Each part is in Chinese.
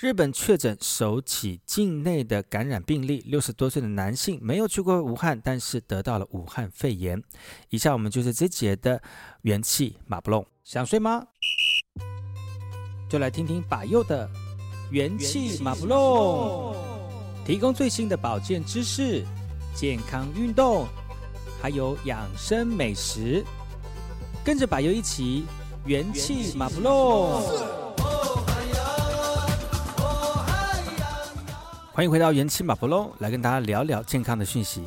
日本确诊首起境内的感染病例，六十多岁的男性没有去过武汉，但是得到了武汉肺炎。以下我们就是这节的元气马不隆，想睡吗？就来听听把佑的元气马不隆，提供最新的保健知识、健康运动，还有养生美食，跟着把佑一起元气马不隆。欢迎回到元气马布隆，来跟大家聊聊健康的讯息。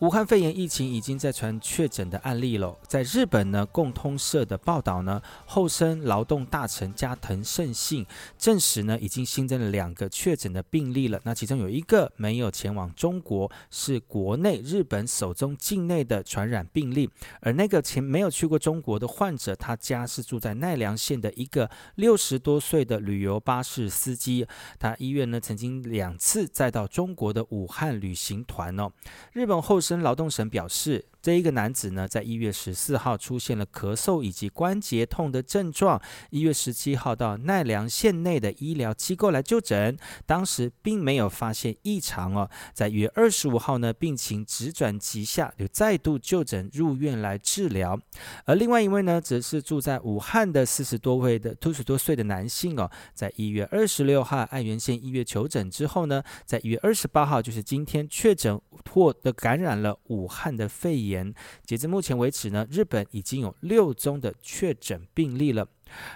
武汉肺炎疫情已经在传确诊的案例了。在日本呢，共通社的报道呢，厚生劳动大臣加藤胜信证实呢，已经新增了两个确诊的病例了。那其中有一个没有前往中国，是国内日本首宗境内的传染病例。而那个前没有去过中国的患者，他家是住在奈良县的一个六十多岁的旅游巴士司机。他医院呢曾经两次载到中国的武汉旅行团哦。日本厚劳动省表示，这一个男子呢，在一月十四号出现了咳嗽以及关节痛的症状。一月十七号到奈良县内的医疗机构来就诊，当时并没有发现异常哦。在一月二十五号呢，病情急转直下，又再度就诊入院来治疗。而另外一位呢，则是住在武汉的四十多位的四十多岁的男性哦，在一月二十六号爱媛县医院求诊之后呢，在一月二十八号，就是今天确诊或的感染了武汉的肺炎。截至目前为止呢，日本已经有六宗的确诊病例了。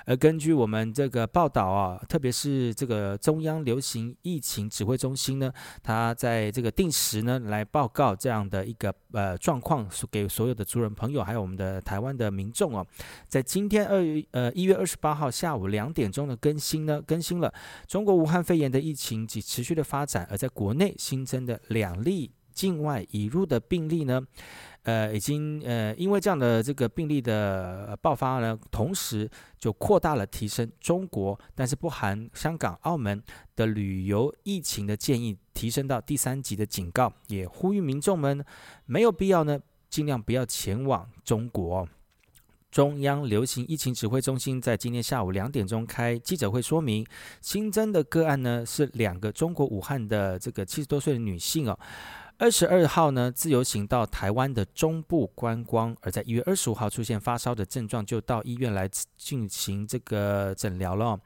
而根据我们这个报道啊，特别是这个中央流行疫情指挥中心呢，他在这个定时呢来报告这样的一个呃状况，给所有的族人朋友，还有我们的台湾的民众哦，在今天二月呃一月二十八号下午两点钟的更新呢，更新了中国武汉肺炎的疫情及持续的发展，而在国内新增的两例境外移入的病例呢。呃，已经呃，因为这样的这个病例的爆发呢，同时就扩大了提升中国，但是不含香港、澳门的旅游疫情的建议，提升到第三级的警告，也呼吁民众们没有必要呢，尽量不要前往中国。中央流行疫情指挥中心在今天下午两点钟开记者会说明，新增的个案呢是两个中国武汉的这个七十多岁的女性哦。二十二号呢，自由行到台湾的中部观光，而在一月二十五号出现发烧的症状，就到医院来进行这个诊疗了。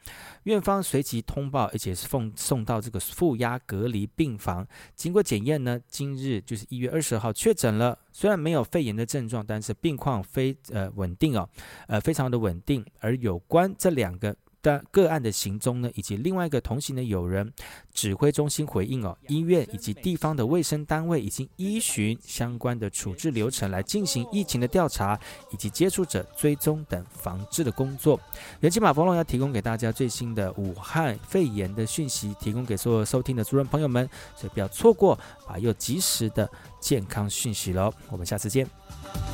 院方随即通报，而且是奉送到这个负压隔离病房。经过检验呢，今日就是一月二十号确诊了，虽然没有肺炎的症状，但是病况非呃稳定哦，呃非常的稳定。而有关这两个。的个案的行踪呢，以及另外一个同行的友人，指挥中心回应哦，医院以及地方的卫生单位已经依循相关的处置流程来进行疫情的调查以及接触者追踪等防治的工作。元气马布隆要提供给大家最新的武汉肺炎的讯息，提供给所有收听的族人朋友们，所以不要错过把又及时的健康讯息喽。我们下次见。